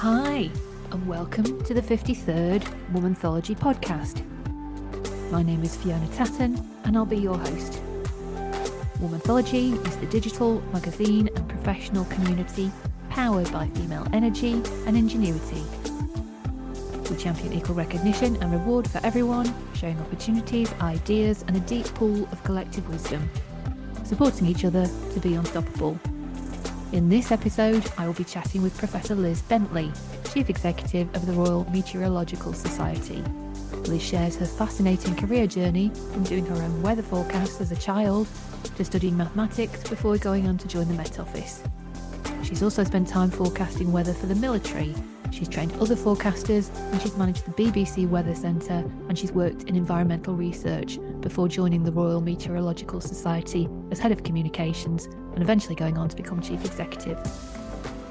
Hi, and welcome to the 53rd Womanthology podcast. My name is Fiona Tatton, and I'll be your host. Womanthology is the digital, magazine, and professional community powered by female energy and ingenuity. We champion equal recognition and reward for everyone, sharing opportunities, ideas, and a deep pool of collective wisdom, supporting each other to be unstoppable. In this episode, I will be chatting with Professor Liz Bentley, Chief Executive of the Royal Meteorological Society. Liz shares her fascinating career journey from doing her own weather forecasts as a child to studying mathematics before going on to join the Met Office. She's also spent time forecasting weather for the military. She's trained other forecasters and she's managed the BBC Weather Centre and she's worked in environmental research before joining the Royal Meteorological Society as head of communications and eventually going on to become chief executive.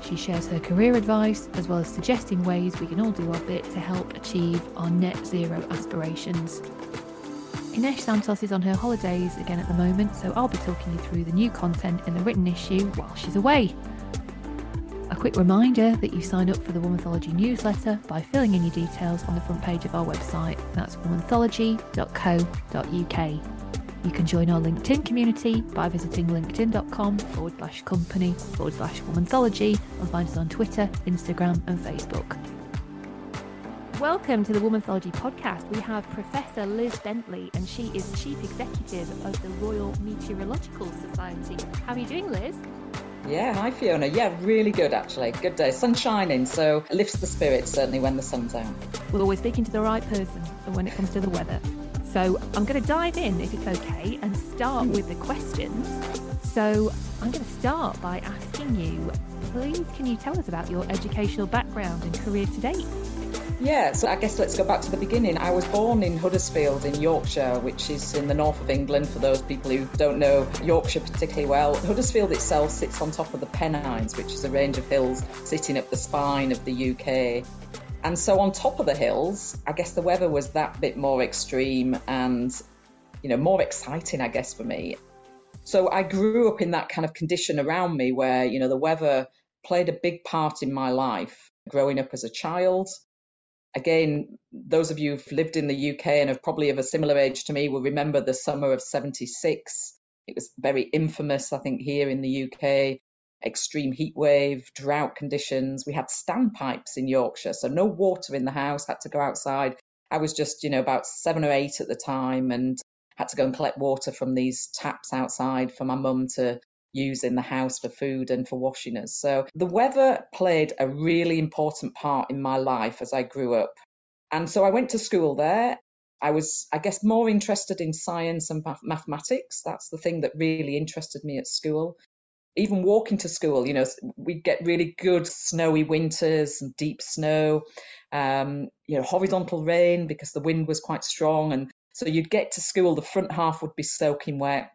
She shares her career advice as well as suggesting ways we can all do our bit to help achieve our net zero aspirations. Inesh Santos is on her holidays again at the moment, so I'll be talking you through the new content in the written issue while she's away. A quick reminder that you sign up for the Womanthology newsletter by filling in your details on the front page of our website. That's womanthology.co.uk. You can join our LinkedIn community by visiting linkedin.com forward slash company forward slash womanthology and find us on Twitter, Instagram, and Facebook. Welcome to the Womanthology podcast. We have Professor Liz Bentley, and she is Chief Executive of the Royal Meteorological Society. How are you doing, Liz? Yeah, hi Fiona. Yeah, really good actually. Good day. Sun shining, so it lifts the spirits certainly when the sun's out. We're always speaking to the right person when it comes to the weather. So I'm going to dive in, if it's okay, and start with the questions. So I'm going to start by asking you, please, can you tell us about your educational background and career to date? Yeah, so I guess let's go back to the beginning. I was born in Huddersfield in Yorkshire, which is in the north of England for those people who don't know Yorkshire particularly well. Huddersfield itself sits on top of the Pennines, which is a range of hills sitting up the spine of the UK. And so on top of the hills, I guess the weather was that bit more extreme and, you know, more exciting, I guess, for me. So I grew up in that kind of condition around me where, you know, the weather played a big part in my life growing up as a child again, those of you who've lived in the UK and are probably of a similar age to me will remember the summer of 76. It was very infamous, I think, here in the UK. Extreme heat wave, drought conditions. We had standpipes in Yorkshire, so no water in the house, had to go outside. I was just, you know, about seven or eight at the time and had to go and collect water from these taps outside for my mum to use in the house for food and for washing us. So the weather played a really important part in my life as I grew up. And so I went to school there. I was, I guess, more interested in science and mathematics. That's the thing that really interested me at school. Even walking to school, you know, we'd get really good snowy winters and deep snow, um, you know, horizontal rain because the wind was quite strong. And so you'd get to school, the front half would be soaking wet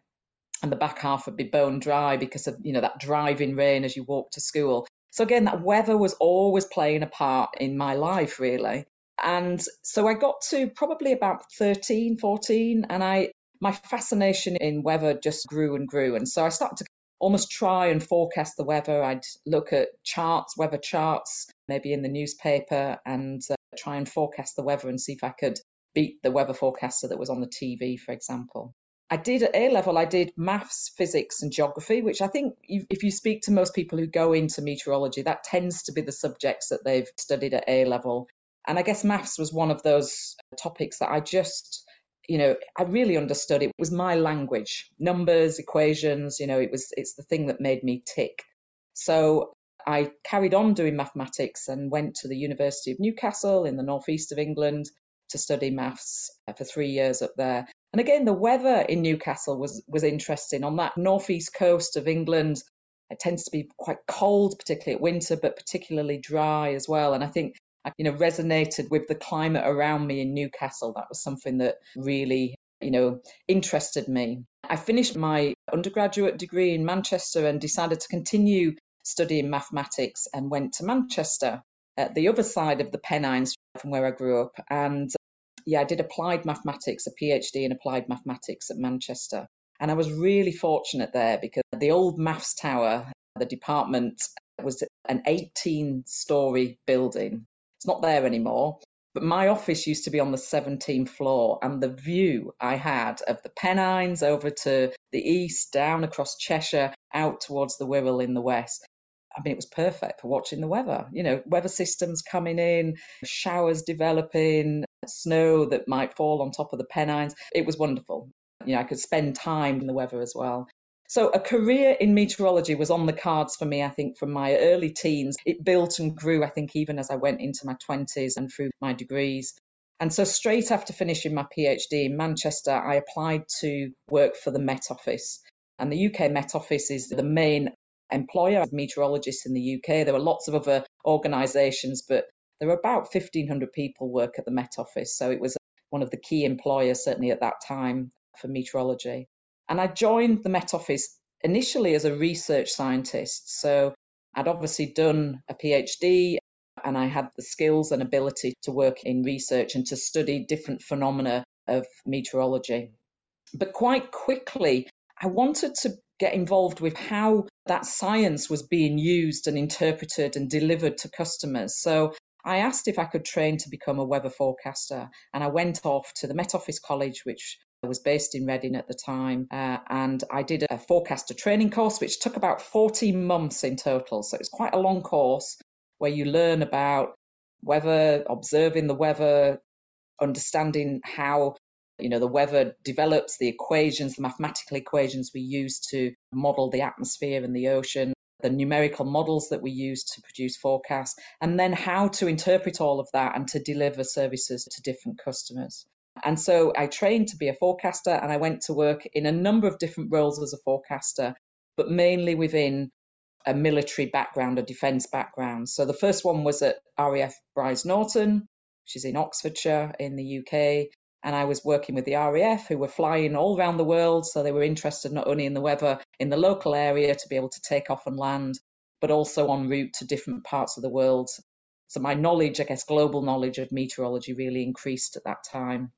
and the back half would be bone dry because of you know that driving rain as you walk to school. So again that weather was always playing a part in my life really. And so i got to probably about 13 14 and i my fascination in weather just grew and grew. And so i started to almost try and forecast the weather. I'd look at charts weather charts maybe in the newspaper and uh, try and forecast the weather and see if i could beat the weather forecaster that was on the tv for example I did at A level, I did maths, physics, and geography, which I think if you speak to most people who go into meteorology, that tends to be the subjects that they've studied at A level. And I guess maths was one of those uh, topics that I just, you know, I really understood. It was my language, numbers, equations, you know, it was, it's the thing that made me tick. So I carried on doing mathematics and went to the University of Newcastle in the northeast of England to study maths uh, for three years up there. And again, the weather in Newcastle was was interesting. On that northeast coast of England, it tends to be quite cold, particularly at winter, but particularly dry as well. And I think you know, resonated with the climate around me in Newcastle. That was something that really, you know, interested me. I finished my undergraduate degree in Manchester and decided to continue studying mathematics and went to Manchester at the other side of the Pennines from where I grew up. And yeah, I did applied mathematics, a PhD in applied mathematics at Manchester. And I was really fortunate there because the old maths tower, the department was an 18 story building. It's not there anymore. But my office used to be on the 17th floor, and the view I had of the Pennines over to the east, down across Cheshire, out towards the Wirral in the west. I mean, it was perfect for watching the weather. You know, weather systems coming in, showers developing, snow that might fall on top of the Pennines. It was wonderful. You know, I could spend time in the weather as well. So a career in meteorology was on the cards for me, I think, from my early teens. It built and grew, I think, even as I went into my 20s and through my degrees. And so straight after finishing my PhD in Manchester, I applied to work for the Met Office. And the UK Met Office is the main employer of meteorologists in the UK. There were lots of other organisations, but there were about 1,500 people work at the Met Office. So it was one of the key employers, certainly at that time, for meteorology. And I joined the Met Office initially as a research scientist. So I'd obviously done a PhD and I had the skills and ability to work in research and to study different phenomena of meteorology. But quite quickly, I wanted to get involved with how that science was being used and interpreted and delivered to customers. So I asked if I could train to become a weather forecaster, and I went off to the Met Office College, which was based in Reading at the time, uh, and I did a forecaster training course, which took about 14 months in total. So it's quite a long course where you learn about weather, observing the weather, understanding how you know the weather develops, the equations, the mathematical equations we use to model the atmosphere and the ocean, the numerical models that we use to produce forecasts, and then how to interpret all of that and to deliver services to different customers. And so I trained to be a forecaster and I went to work in a number of different roles as a forecaster, but mainly within a military background, a defence background. So the first one was at RAF Brize Norton, which is in Oxfordshire in the UK. And I was working with the RAF who were flying all around the world. So they were interested not only in the weather in the local area to be able to take off and land, but also en route to different parts of the world. So my knowledge, I guess, global knowledge of meteorology really increased at that time.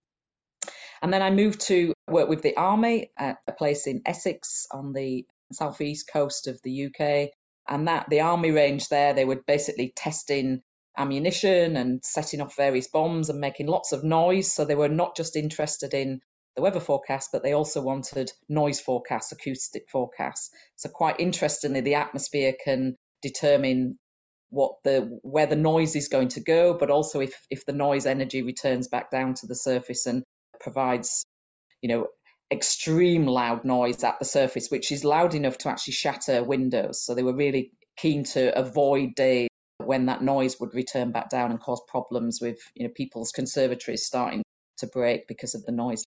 And then I moved to work with the army at a place in Essex on the southeast coast of the UK. And that the army range there, they were basically testing ammunition and setting off various bombs and making lots of noise. So they were not just interested in the weather forecast, but they also wanted noise forecasts, acoustic forecasts. So quite interestingly, the atmosphere can determine what the where the noise is going to go, but also if if the noise energy returns back down to the surface and provides, you know, extreme loud noise at the surface, which is loud enough to actually shatter windows. So they were really keen to avoid days when that noise would return back down and cause problems with, you know, people's conservatories starting to break because of the noise.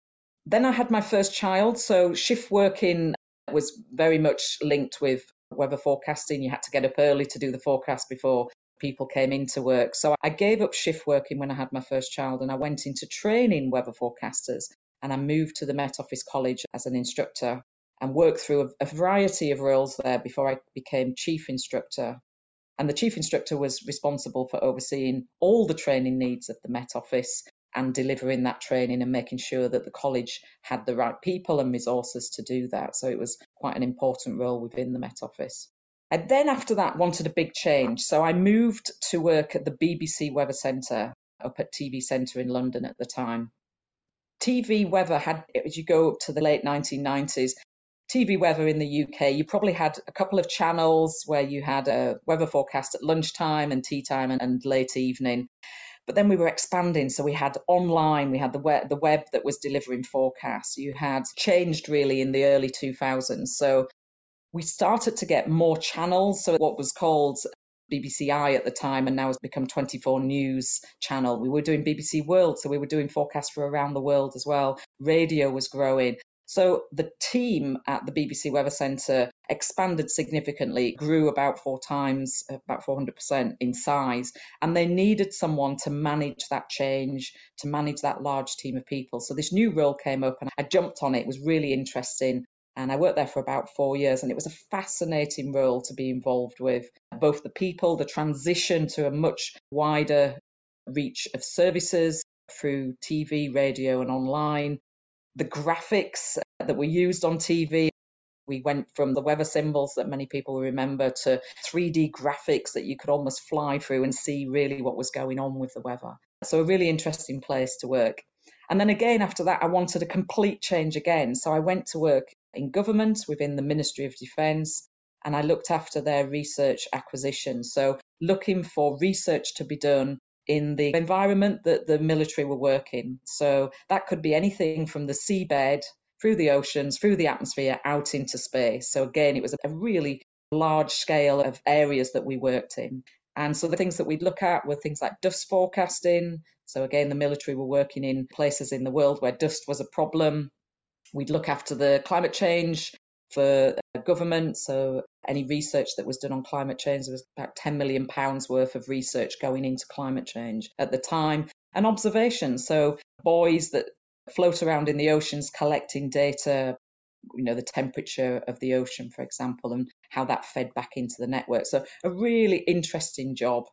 Then I had my first child, so shift working was very much linked with weather forecasting. You had to get up early to do the forecast before people came into work. So I gave up shift working when I had my first child and I went into training weather forecasters and I moved to the Met Office College as an instructor and worked through a, variety of roles there before I became chief instructor. And the chief instructor was responsible for overseeing all the training needs of the Met Office and delivering that training and making sure that the college had the right people and resources to do that. So it was quite an important role within the Met Office. I then, after that, wanted a big change. So I moved to work at the BBC Weather Centre up at TV Centre in London at the time. TV weather had, as you go up to the late 1990s, TV weather in the UK, you probably had a couple of channels where you had a weather forecast at lunchtime and tea time and, and late evening. But then we were expanding, so we had online, we had the web, the web that was delivering forecasts. You had changed really in the early 2000s. So we started to get more channels. So what was called BBCI at the time and now has become 24 News channel. We were doing BBC World, so we were doing forecasts for around the world as well. Radio was growing. So the team at the BBC Weather Centre expanded significantly, grew about four times, about 400% in size, and they needed someone to manage that change, to manage that large team of people. So this new role came up and I jumped on it. It was really interesting. And I worked there for about four years, and it was a fascinating role to be involved with both the people, the transition to a much wider reach of services through TV, radio, and online, the graphics that were used on TV. We went from the weather symbols that many people remember to 3D graphics that you could almost fly through and see really what was going on with the weather. So, a really interesting place to work. And then again, after that, I wanted a complete change again. So, I went to work in government within the Ministry of Defence and I looked after their research acquisition. So, looking for research to be done in the environment that the military were working. So, that could be anything from the seabed through the oceans, through the atmosphere, out into space. So, again, it was a really large scale of areas that we worked in. And so the things that we'd look at were things like dust forecasting. So again, the military were working in places in the world where dust was a problem. We'd look after the climate change for uh, government. So any research that was done on climate change, there was about 10 million pounds worth of research going into climate change at the time and observations. So buoys that float around in the oceans collecting data, you know, the temperature of the ocean, for example, and how that fed back into the network. So a really interesting job.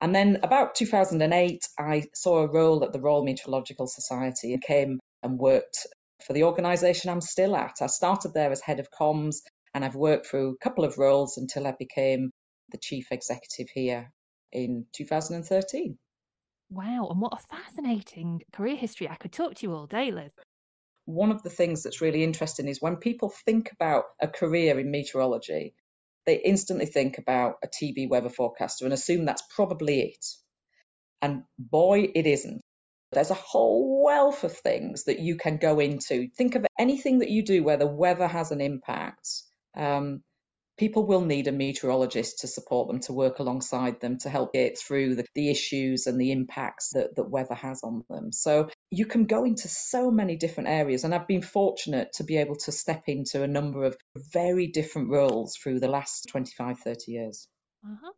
And then about 2008, I saw a role at the Royal Meteorological Society and came and worked for the organisation I'm still at. I started there as head of comms and I've worked through a couple of roles until I became the chief executive here in 2013. Wow, and what a fascinating career history. I could talk to you all day, Liz. One of the things that's really interesting is when people think about a career in meteorology, they instantly think about a TV weather forecaster and assume that's probably it. And boy, it isn't. There's a whole wealth of things that you can go into. Think of anything that you do where the weather has an impact. Um, people will need a meteorologist to support them, to work alongside them, to help get through the, the issues and the impacts that, that weather has on them. So you can go into so many different areas. And I've been fortunate to be able to step into a number of very different roles through the last 25, 30 years. Uh-huh.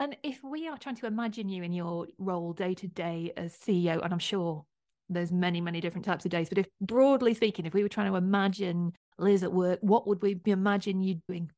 And if we are trying to imagine you in your role day to day as CEO, and I'm sure there's many, many different types of days, but if broadly speaking, if we were trying to imagine Liz at work, what would we imagine you doing?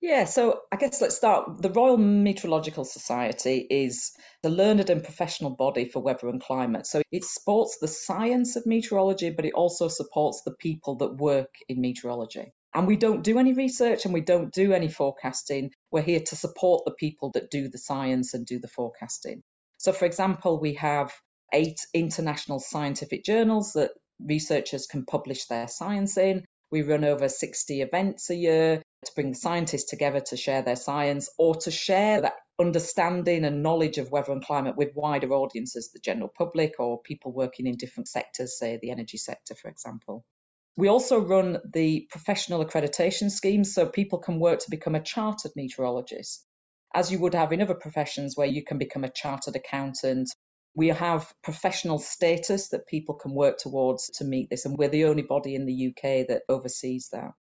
Yeah, so I guess let's start. The Royal Meteorological Society is the learned and professional body for weather and climate. So it supports the science of meteorology, but it also supports the people that work in meteorology. And we don't do any research and we don't do any forecasting. We're here to support the people that do the science and do the forecasting. So, for example, we have eight international scientific journals that researchers can publish their science in. We run over 60 events a year to bring scientists together to share their science or to share that understanding and knowledge of weather and climate with wider audiences, the general public or people working in different sectors, say the energy sector, for example. We also run the professional accreditation scheme so people can work to become a chartered meteorologist, as you would have in other professions where you can become a chartered accountant. We have professional status that people can work towards to meet this, and we're the only body in the UK that oversees that.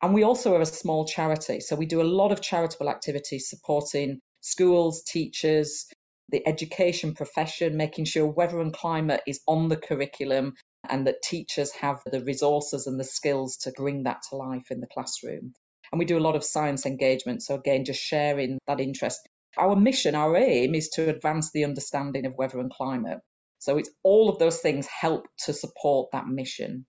And we also are a small charity. So we do a lot of charitable activities supporting schools, teachers, the education profession, making sure weather and climate is on the curriculum and that teachers have the resources and the skills to bring that to life in the classroom. And we do a lot of science engagement. So, again, just sharing that interest. Our mission, our aim is to advance the understanding of weather and climate. So, it's all of those things help to support that mission.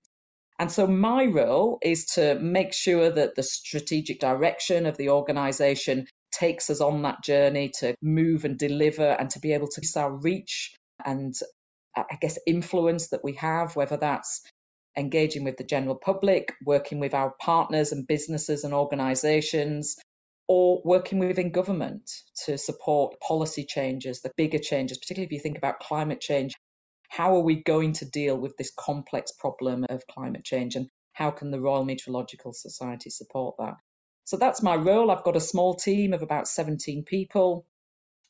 And so my role is to make sure that the strategic direction of the organization takes us on that journey to move and deliver and to be able to use our reach and I guess influence that we have, whether that's engaging with the general public, working with our partners and businesses and organizations, or working within government to support policy changes, the bigger changes, particularly if you think about climate change, how are we going to deal with this complex problem of climate change and how can the Royal Meteorological Society support that? So that's my role. I've got a small team of about 17 people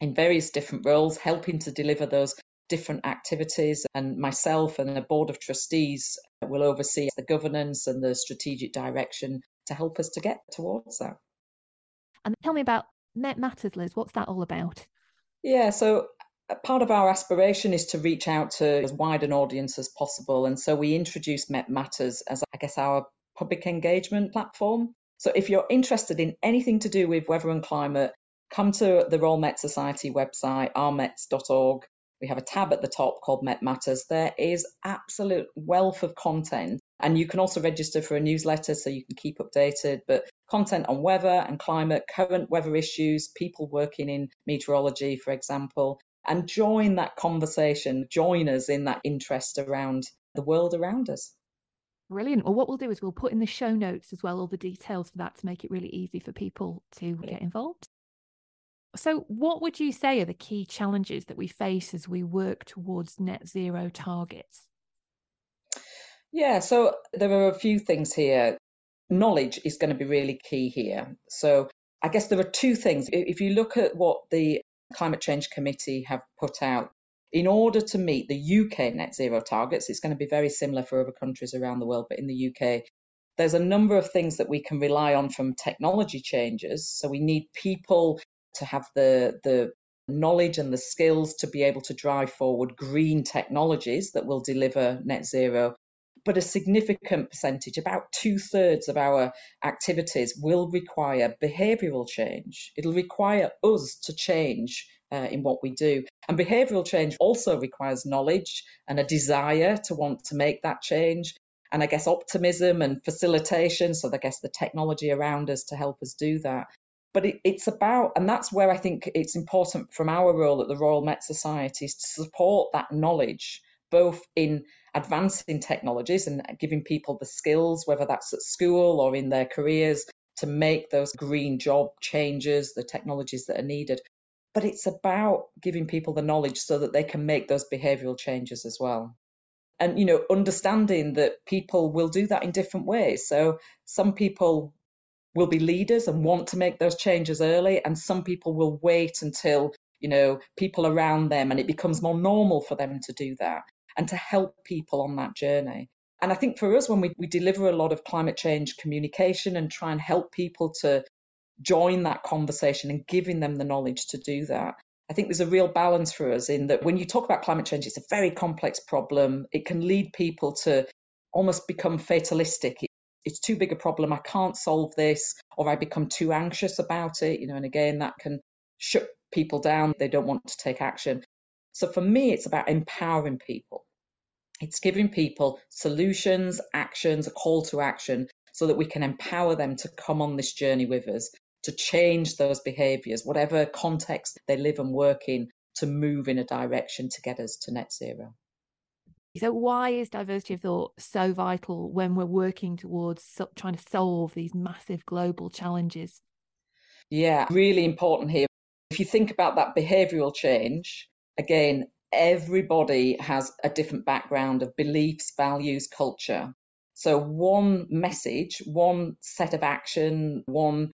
in various different roles, helping to deliver those different activities. And myself and a board of trustees will oversee the governance and the strategic direction to help us to get towards that. And tell me about Met Matters, Liz. What's that all about? Yeah, so uh, part of our aspiration is to reach out to as wide an audience as possible. And so we introduced Met Matters as, I guess, our public engagement platform. So if you're interested in anything to do with weather and climate, come to the Royal Met Society website, rmets.org. We have a tab at the top called Met Matters. There is absolute wealth of content And you can also register for a newsletter so you can keep updated. But content on weather and climate, current weather issues, people working in meteorology, for example, and join that conversation, join us in that interest around the world around us. Brilliant. Well, what we'll do is we'll put in the show notes as well all the details for that to make it really easy for people to get involved. So, what would you say are the key challenges that we face as we work towards net zero targets? Yeah, so there are a few things here. Knowledge is going to be really key here. So, I guess there are two things. If you look at what the Climate Change Committee have put out, in order to meet the UK net zero targets, it's going to be very similar for other countries around the world, but in the UK, there's a number of things that we can rely on from technology changes. So we need people to have the the knowledge and the skills to be able to drive forward green technologies that will deliver net zero. But a significant percentage, about two thirds of our activities, will require behavioural change. It'll require us to change uh, in what we do. And behavioural change also requires knowledge and a desire to want to make that change. And I guess optimism and facilitation. So, I guess the technology around us to help us do that. But it, it's about, and that's where I think it's important from our role at the Royal Met Society is to support that knowledge, both in advancing technologies and giving people the skills, whether that's at school or in their careers, to make those green job changes, the technologies that are needed. But it's about giving people the knowledge so that they can make those behavioral changes as well. And, you know, understanding that people will do that in different ways. So some people will be leaders and want to make those changes early, and some people will wait until you know people around them and it becomes more normal for them to do that and to help people on that journey. And I think for us, when we, we deliver a lot of climate change communication and try and help people to join that conversation and giving them the knowledge to do that, I think there's a real balance for us in that when you talk about climate change, it's a very complex problem. It can lead people to almost become fatalistic it's too big a problem. I can't solve this, or I become too anxious about it. You know, and again, that can shut people down. They don't want to take action. So for me, it's about empowering people. It's giving people solutions, actions, a call to action so that we can empower them to come on this journey with us, to change those behaviors, whatever context they live and work in, to move in a direction to get us to net zero. So, why is diversity of thought so vital when we're working towards so- trying to solve these massive global challenges? Yeah, really important here. If you think about that behavioral change, again, everybody has a different background of beliefs, values, culture. So, one message, one set of action, one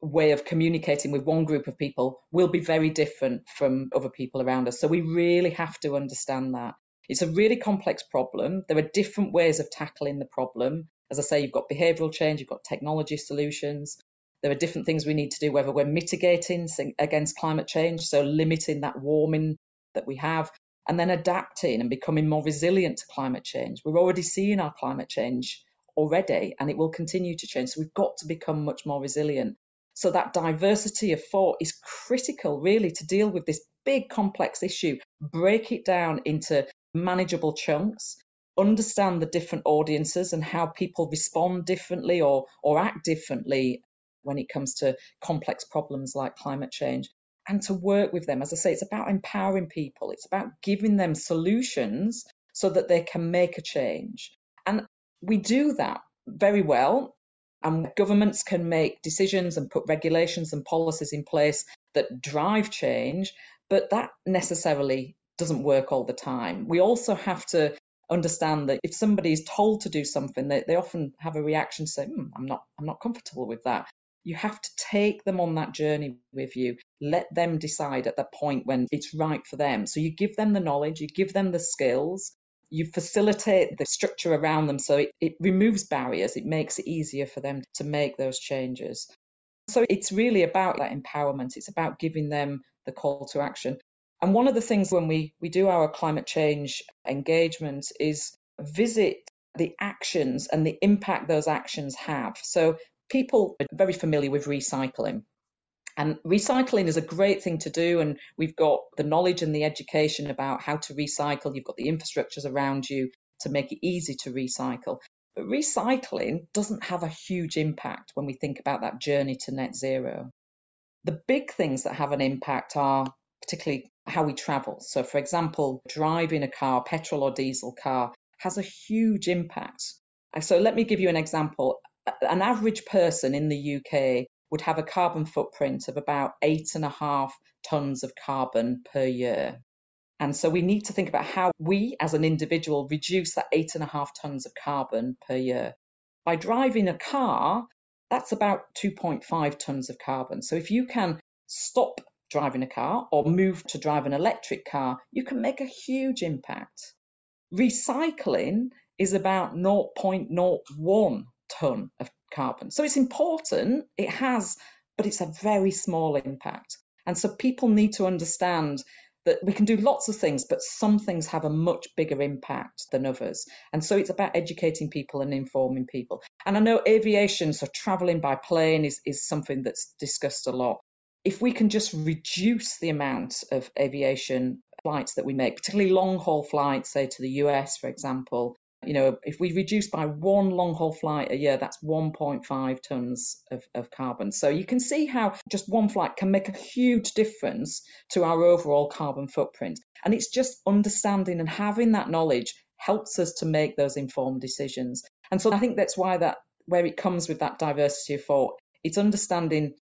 way of communicating with one group of people will be very different from other people around us. So, we really have to understand that. It's a really complex problem. There are different ways of tackling the problem. As I say, you've got behavioural change, you've got technology solutions. There are different things we need to do, whether we're mitigating against climate change, so limiting that warming that we have, and then adapting and becoming more resilient to climate change. We're already seeing our climate change already, and it will continue to change. So we've got to become much more resilient. So that diversity of thought is critical, really, to deal with this big complex issue. Break it down into manageable chunks, understand the different audiences and how people respond differently or, or act differently when it comes to complex problems like climate change, and to work with them. As I say, it's about empowering people, it's about giving them solutions so that they can make a change. And we do that very well. And governments can make decisions and put regulations and policies in place that drive change, but that necessarily doesn't work all the time. We also have to understand that if somebody is told to do something, they, they often have a reaction say, hmm, I'm not I'm not comfortable with that. You have to take them on that journey with you. Let them decide at the point when it's right for them. So you give them the knowledge, you give them the skills, you facilitate the structure around them so it, it removes barriers, it makes it easier for them to make those changes. So it's really about that empowerment. It's about giving them the call to action. And one of the things when we, we do our climate change engagement is visit the actions and the impact those actions have. So people are very familiar with recycling. And recycling is a great thing to do. And we've got the knowledge and the education about how to recycle. You've got the infrastructures around you to make it easy to recycle. But recycling doesn't have a huge impact when we think about that journey to net zero. The big things that have an impact are particularly how we travel. So, for example, driving a car, petrol or diesel car, has a huge impact. Uh, so, let me give you an example. An average person in the UK would have a carbon footprint of about eight and a half tons of carbon per year. And so we need to think about how we as an individual reduce that eight and a half tons of carbon per year. By driving a car, that's about 2.5 tons of carbon. So if you can stop driving a car or move to drive an electric car, you can make a huge impact. Recycling is about 0.01 ton of carbon. So it's important, it has, but it's a very small impact. And so people need to understand that we can do lots of things, but some things have a much bigger impact than others. And so it's about educating people and informing people. And I know aviation, so traveling by plane is, is something that's discussed a lot. If we can just reduce the amount of aviation flights that we make, particularly long haul flights, say to the US, for example, you know, if we reduce by one long haul flight a year, that's 1.5 tons of, of carbon. So you can see how just one flight can make a huge difference to our overall carbon footprint. And it's just understanding and having that knowledge helps us to make those informed decisions. And so I think that's why that where it comes with that diversity of thought, it's understanding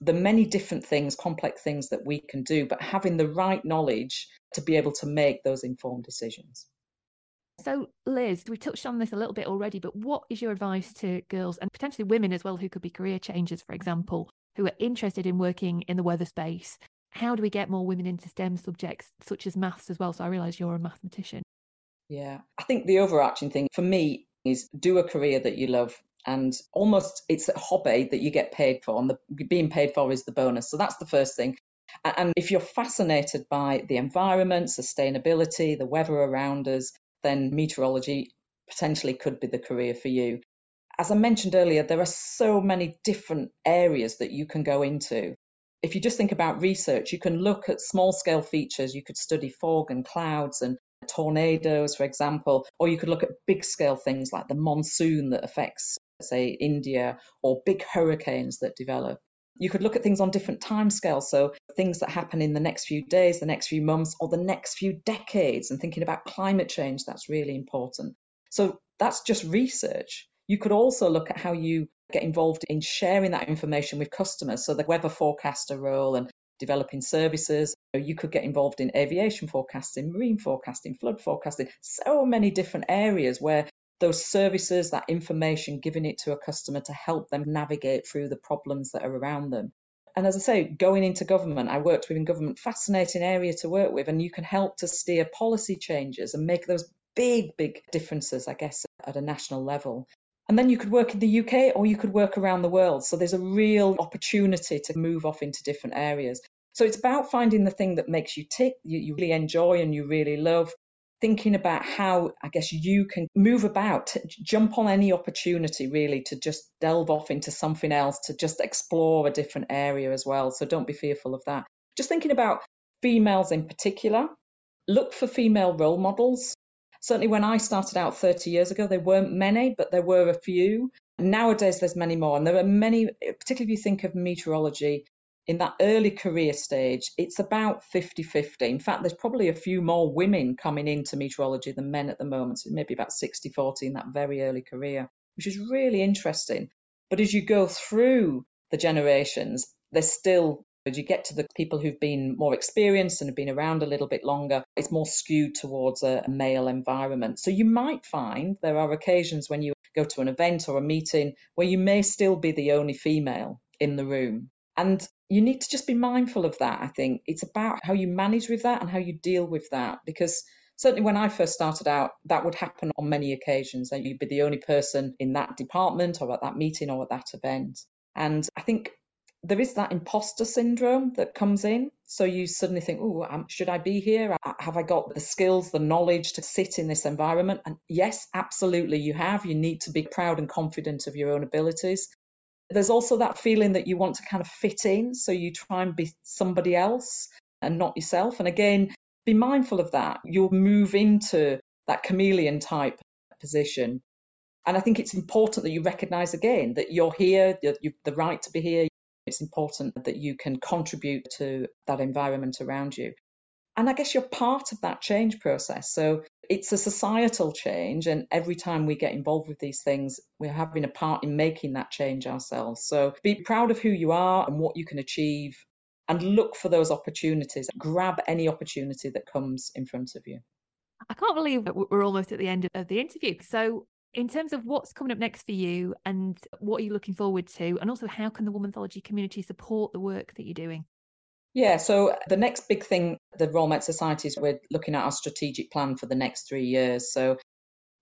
the many different things, complex things that we can do, but having the right knowledge to be able to make those informed decisions. So, Liz, we touched on this a little bit already, but what is your advice to girls and potentially women as well who could be career changers, for example, who are interested in working in the weather space? How do we get more women into STEM subjects such as maths as well? So, I realise you're a mathematician. Yeah, I think the overarching thing for me is do a career that you love and almost it's a hobby that you get paid for and the being paid for is the bonus so that's the first thing and if you're fascinated by the environment sustainability the weather around us then meteorology potentially could be the career for you. As I mentioned earlier, there are so many different areas that you can go into. If you just think about research, you can look at small scale features. You could study fog and clouds and tornadoes, for example, or you could look at big scale things like the monsoon that affects, say, India, or big hurricanes that develop. You could look at things on different timescales, so things that happen in the next few days, the next few months, or the next few decades, and thinking about climate change, that's really important. So that's just research. You could also look at how you get involved in sharing that information with customers. So the weather forecaster role and developing services. You could get involved in aviation forecasting, marine forecasting, flood forecasting, so many different areas where those services, that information, giving it to a customer to help them navigate through the problems that are around them. And as I say, going into government, I worked within government, fascinating area to work with, and you can help to steer policy changes and make those big, big differences, I guess, at a national level. And then you could work in the UK or you could work around the world. So there's a real opportunity to move off into different areas. So it's about finding the thing that makes you tick, you, you really enjoy and you really love, thinking about how I guess you can move about, jump on any opportunity really to just delve off into something else, to just explore a different area as well. So don't be fearful of that. Just thinking about females in particular, look for female role models. Certainly, when I started out 30 years ago, there weren't many, but there were a few. Nowadays, there's many more. And there are many, particularly if you think of meteorology, in that early career stage, it's about 50 50. In fact, there's probably a few more women coming into meteorology than men at the moment. So maybe about 60 40 in that very early career, which is really interesting. But as you go through the generations, there's still, as you get to the people who've been more experienced and have been around a little bit longer, it's more skewed towards a male environment. So you might find there are occasions when you go to an event or a meeting where you may still be the only female in the room. And you need to just be mindful of that. I think it's about how you manage with that and how you deal with that. Because certainly when I first started out, that would happen on many occasions that you'd be the only person in that department or at that meeting or at that event. And I think there is that imposter syndrome that comes in. So you suddenly think, oh, should I be here? Uh, have I got the skills, the knowledge to sit in this environment? And yes, absolutely, you have. You need to be proud and confident of your own abilities there's also that feeling that you want to kind of fit in, so you try and be somebody else and not yourself. And again, be mindful of that. You'll move into that chameleon type position. And I think it's important that you recognize again that you're here, you've the right to be here. It's important that you can contribute to that environment around you. And I guess you're part of that change process. So it's a societal change. And every time we get involved with these things, we're having a part in making that change ourselves. So be proud of who you are and what you can achieve and look for those opportunities. Grab any opportunity that comes in front of you. I can't believe we're almost at the end of the interview. So, in terms of what's coming up next for you and what are you looking forward to, and also how can the Womanthology community support the work that you're doing? Yeah, so the next big thing, the Royal Met Society, is we're looking at our strategic plan for the next three years. So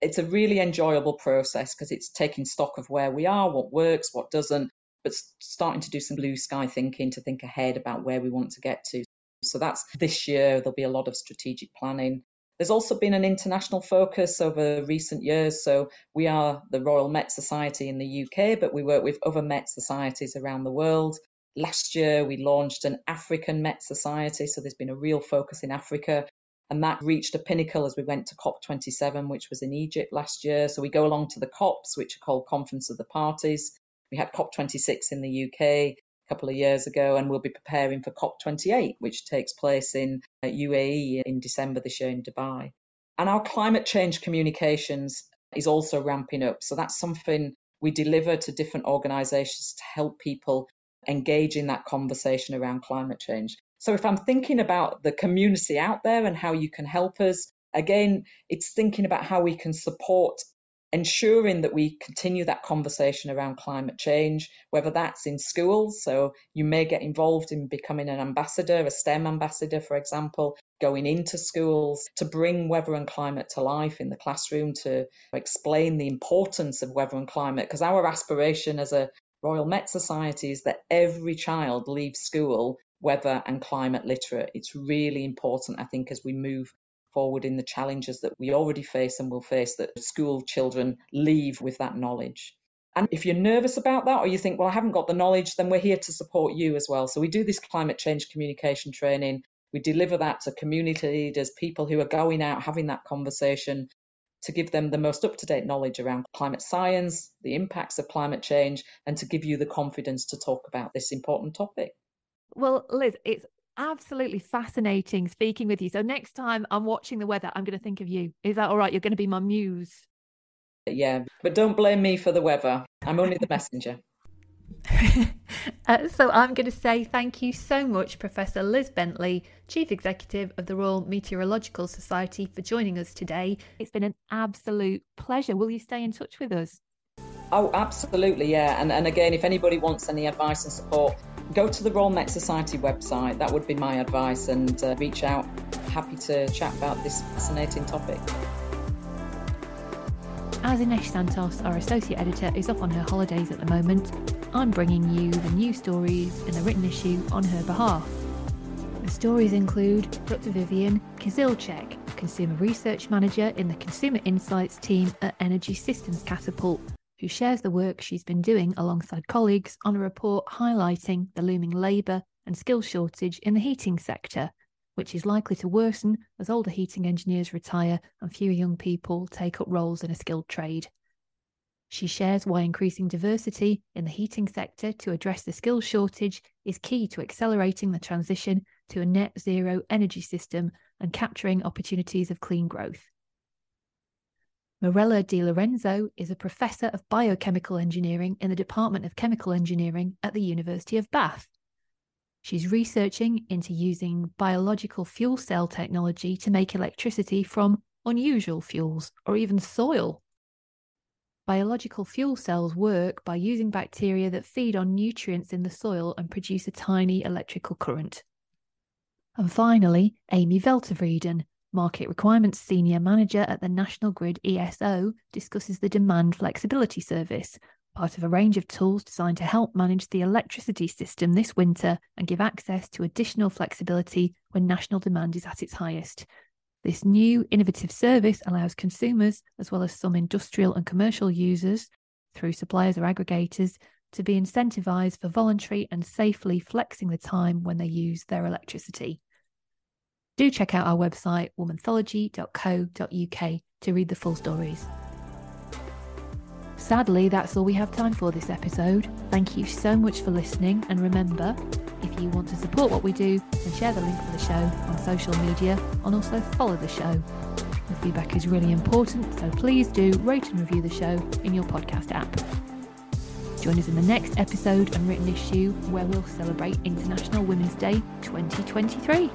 it's a really enjoyable process because it's taking stock of where we are, what works, what doesn't, but starting to do some blue sky thinking to think ahead about where we want to get to. So that's this year, there'll be a lot of strategic planning. There's also been an international focus over recent years. So we are the Royal Met Society in the UK, but we work with other Met societies around the world. Last year, we launched an African Met Society, so there's been a real focus in Africa. And that reached a pinnacle as we went to COP27, which was in Egypt last year. So we go along to the COPs, which are called Conference of the Parties. We had COP26 in the UK a couple of years ago, and we'll be preparing for COP28, which takes place in UAE uh, in December this year in Dubai. And our climate change communications is also ramping up. So that's something we deliver to different organizations to help people engage in that conversation around climate change. So if I'm thinking about the community out there and how you can help us, again, it's thinking about how we can support ensuring that we continue that conversation around climate change, whether that's in schools. So you may get involved in becoming an ambassador, a STEM ambassador, for example, going into schools to bring weather and climate to life in the classroom, to explain the importance of weather and climate. Because our aspiration as a Royal Met Society is that every child leaves school weather and climate literate. It's really important, I think, as we move forward in the challenges that we already face and will face, that school children leave with that knowledge. And if you're nervous about that, or you think, well, I haven't got the knowledge, then we're here to support you as well. So we do this climate change communication training. We deliver that to community leaders, people who are going out having that conversation to give them the most up to date knowledge around climate science, the impacts of climate change, and to give you the confidence to talk about this important topic. Well, Liz, it's absolutely fascinating speaking with you. So, next time I'm watching the weather, I'm going to think of you. Is that all right? You're going to be my muse. Yeah, but don't blame me for the weather. I'm only the messenger. uh, so I'm going to say thank you so much, Professor Liz Bentley, Chief Executive of the Royal Meteorological Society, for joining us today. It's been an absolute pleasure. Will you stay in touch with us? Oh, absolutely, yeah. And, and again, if anybody wants any advice and support, go to the Royal Met Society website. That would be my advice, and uh, reach out. Happy to chat about this fascinating topic. As Inesh Santos, our associate editor, is off on her holidays at the moment, I'm bringing you the news stories in the written issue on her behalf. The stories include Dr. Vivian Kizilcec, Consumer Research Manager in the Consumer Insights team at Energy Systems Catapult, who shares the work she's been doing alongside colleagues on a report highlighting the looming labour and skill shortage in the heating sector, which is likely to worsen as older heating engineers retire and fewer young people take up roles in a skilled trade. She shares why increasing diversity in the heating sector to address the skills shortage is key to accelerating the transition to a net zero energy system and capturing opportunities of clean growth. Mirella Di Lorenzo is a professor of biochemical engineering in the Department of Chemical Engineering at the University of Bath. She's researching into using biological fuel cell technology to make electricity from unusual fuels or even soil Biological fuel cells work by using bacteria that feed on nutrients in the soil and produce a tiny electrical current. And finally, Amy Veltervrieden, Market Requirements Senior Manager at the National Grid ESO, discusses the Demand Flexibility Service, part of a range of tools designed to help manage the electricity system this winter and give access to additional flexibility when national demand is at its highest. This new innovative service allows consumers, as well as some industrial and commercial users, through suppliers or aggregators, to be incentivized for voluntary and safely flexing the time when they use their electricity. Do check out our website, womanthology.co.uk, to read the full stories. Sadly, that's all we have time for this episode. Thank you so much for listening, and remember, if you want to support what we do, then share the link for the show on social media and also follow the show. The feedback is really important, so please do rate and review the show in your podcast app. Join us in the next episode and written issue where we'll celebrate International Women's Day 2023.